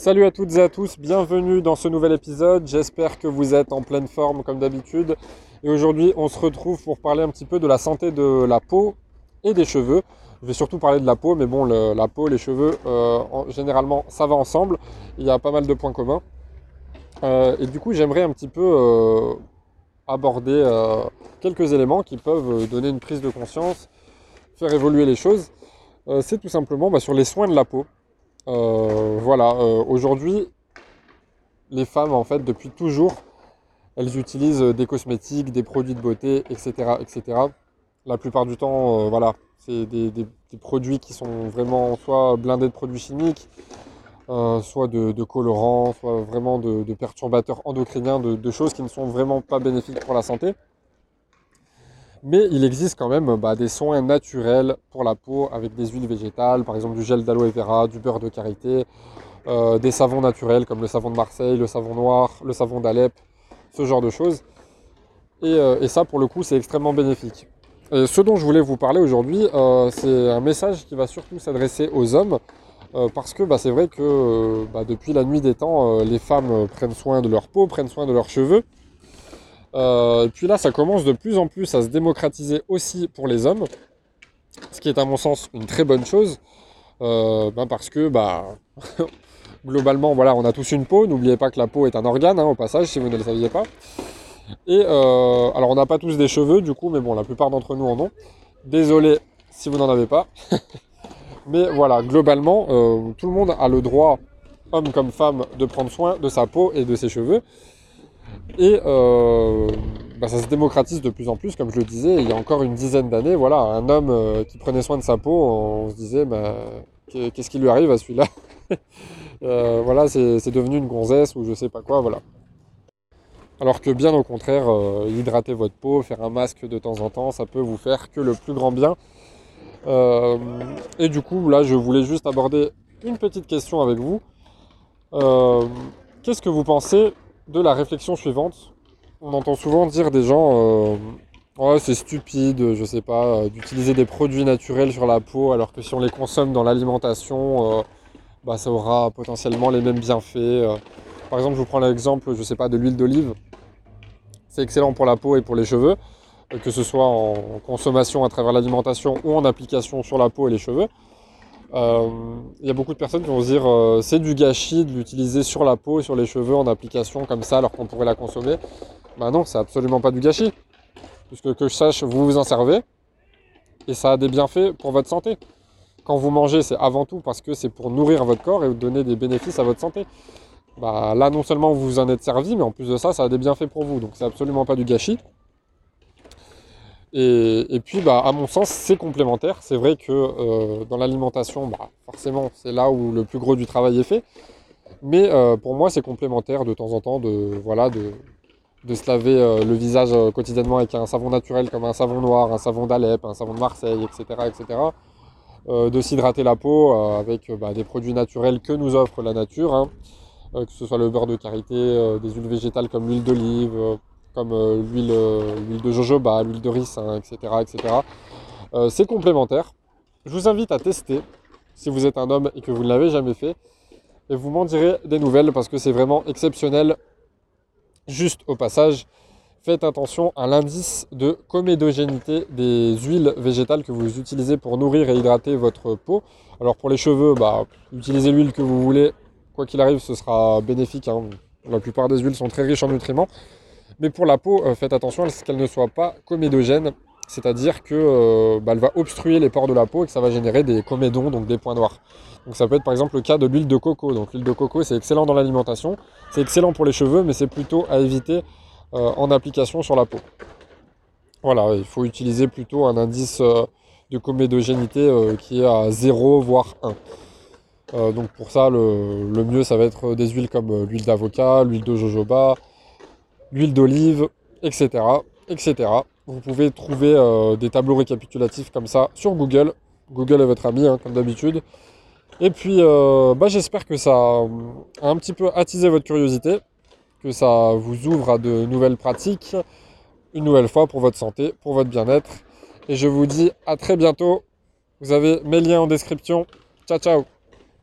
Salut à toutes et à tous, bienvenue dans ce nouvel épisode. J'espère que vous êtes en pleine forme comme d'habitude. Et aujourd'hui, on se retrouve pour parler un petit peu de la santé de la peau et des cheveux. Je vais surtout parler de la peau, mais bon, la peau, les cheveux, euh, généralement, ça va ensemble. Il y a pas mal de points communs. Euh, et du coup, j'aimerais un petit peu euh, aborder quelques éléments qui peuvent donner une prise de conscience, faire évoluer les choses. C'est tout simplement bah, sur les soins de la peau. Voilà, aujourd'hui, les femmes, en fait, depuis toujours, elles utilisent des cosmétiques, des produits de beauté, etc. etc. La plupart du temps, voilà, c'est des, produits qui sont vraiment soit blindés de produits chimiques, euh, soit de, colorants, soit vraiment de, perturbateurs endocriniens, de, choses qui ne sont vraiment pas bénéfiques pour la santé. Mais il existe quand même bah, des soins naturels pour la peau avec des huiles végétales, par exemple du gel d'aloe vera, du beurre de karité, euh, des savons naturels comme le savon de Marseille, le savon noir, le savon d'Alep, ce genre de choses. et euh, ça, pour le coup, c'est extrêmement bénéfique ce dont je voulais vous parler aujourd'hui, euh, c'est un message qui va surtout s'adresser aux hommes, parce que bah, c'est vrai que bah, depuis la nuit des temps, les femmes prennent soin de leur peau, prennent soin de leurs cheveux. Et puis là, ça commence de plus en plus à se démocratiser aussi pour les hommes, ce qui est à mon sens une très bonne chose, bah, parce que globalement, voilà, on a tous une peau. N'oubliez pas que la peau est un organe, hein, au passage, si vous ne le saviez pas. Et euh, alors on n'a pas tous des cheveux du coup, mais bon, la plupart d'entre nous en ont. Désolé si vous n'en avez pas. mais voilà, globalement, euh, tout le monde a le droit, homme comme femme, de prendre soin de sa peau et de ses cheveux. Et euh, bah, ça se démocratise de plus en plus, comme je le disais, il y a encore une dizaine d'années, voilà, un homme qui prenait soin de sa peau, on se disait, bah, qu'est-ce qui lui arrive à celui-là? Voilà, c'est devenu une gonzesse ou je sais pas quoi, voilà. Alors que bien au contraire, euh, hydrater votre peau, faire un masque de temps en temps, ça peut vous faire que le plus grand bien. Euh, et du coup, là, je voulais juste aborder une petite question avec vous. Euh, qu'est-ce que vous pensez de la réflexion suivante On entend souvent dire des gens oh, c'est stupide, je sais pas, d'utiliser des produits naturels sur la peau alors que si on les consomme dans l'alimentation, bah, ça aura potentiellement les mêmes bienfaits. Par exemple, je vous prends l'exemple, je sais pas, de l'huile d'olive. C'est excellent pour la peau et pour les cheveux, euh, que ce soit en consommation à travers l'alimentation ou en application sur la peau et les cheveux. Euh, il y a beaucoup de personnes qui vont se dire euh, c'est du gâchis de l'utiliser sur la peau et sur les cheveux en application comme ça alors qu'on pourrait la consommer. Ben non, c'est absolument pas du gâchis. Puisque que je sache, vous vous en servez et ça a des bienfaits pour votre santé. Quand vous mangez, c'est avant tout parce que c'est pour nourrir votre corps et vous donner des bénéfices à votre santé. Bah, là non seulement vous vous en êtes servi, mais en plus de ça, ça a des bienfaits pour vous. Donc c'est absolument pas du gâchis. Et, puis bah, à mon sens, c'est complémentaire. C'est vrai que euh, dans l'alimentation, bah, forcément, c'est là où le plus gros du travail est fait. Mais euh, pour moi, c'est complémentaire de temps en temps de, se laver euh, le visage quotidiennement avec un savon naturel comme un savon noir, un savon d'Alep, un savon de Marseille, etc. etc. de s'hydrater la peau avec bah, des produits naturels que nous offre la nature. Hein. Que ce soit le beurre de karité, des huiles végétales comme l'huile d'olive, comme l'huile de jojoba, l'huile de riz, etc. etc. c'est complémentaire. Je vous invite à tester si vous êtes un homme et que vous ne l'avez jamais fait. Et vous m'en direz des nouvelles parce que c'est vraiment exceptionnel. Juste au passage, faites attention à l'indice de comédogénité des huiles végétales que vous utilisez pour nourrir et hydrater votre peau. Alors pour les cheveux, bah, utilisez l'huile que vous voulez, quoi qu'il arrive, ce sera bénéfique. Hein. La plupart des huiles sont très riches en nutriments. Mais pour la peau, euh, faites attention à ce qu'elle ne soit pas comédogène, c'est-à-dire qu'elle euh, bah, va obstruer les pores de la peau et que ça va générer des comédons, donc des points noirs. Donc ça peut être par exemple le cas de l'huile de coco. Donc l'huile de coco, c'est excellent dans l'alimentation, c'est excellent pour les cheveux, mais c'est plutôt à éviter euh, en application sur la peau. Voilà, il faut utiliser plutôt un indice de comédogénité qui est à 0 voire 1. Euh, donc pour ça, le, mieux, ça va être des huiles comme l'huile d'avocat, l'huile de jojoba, l'huile d'olive, etc., etc. Vous pouvez trouver euh, des tableaux récapitulatifs comme ça sur Google. Google est votre ami, hein, comme d'habitude. Et puis, bah, j'espère que ça a un petit peu attisé votre curiosité, que ça vous ouvre à de nouvelles pratiques, une nouvelle fois pour votre santé, pour votre bien-être. Et je vous dis à très bientôt. Vous avez mes liens en description. Ciao, ciao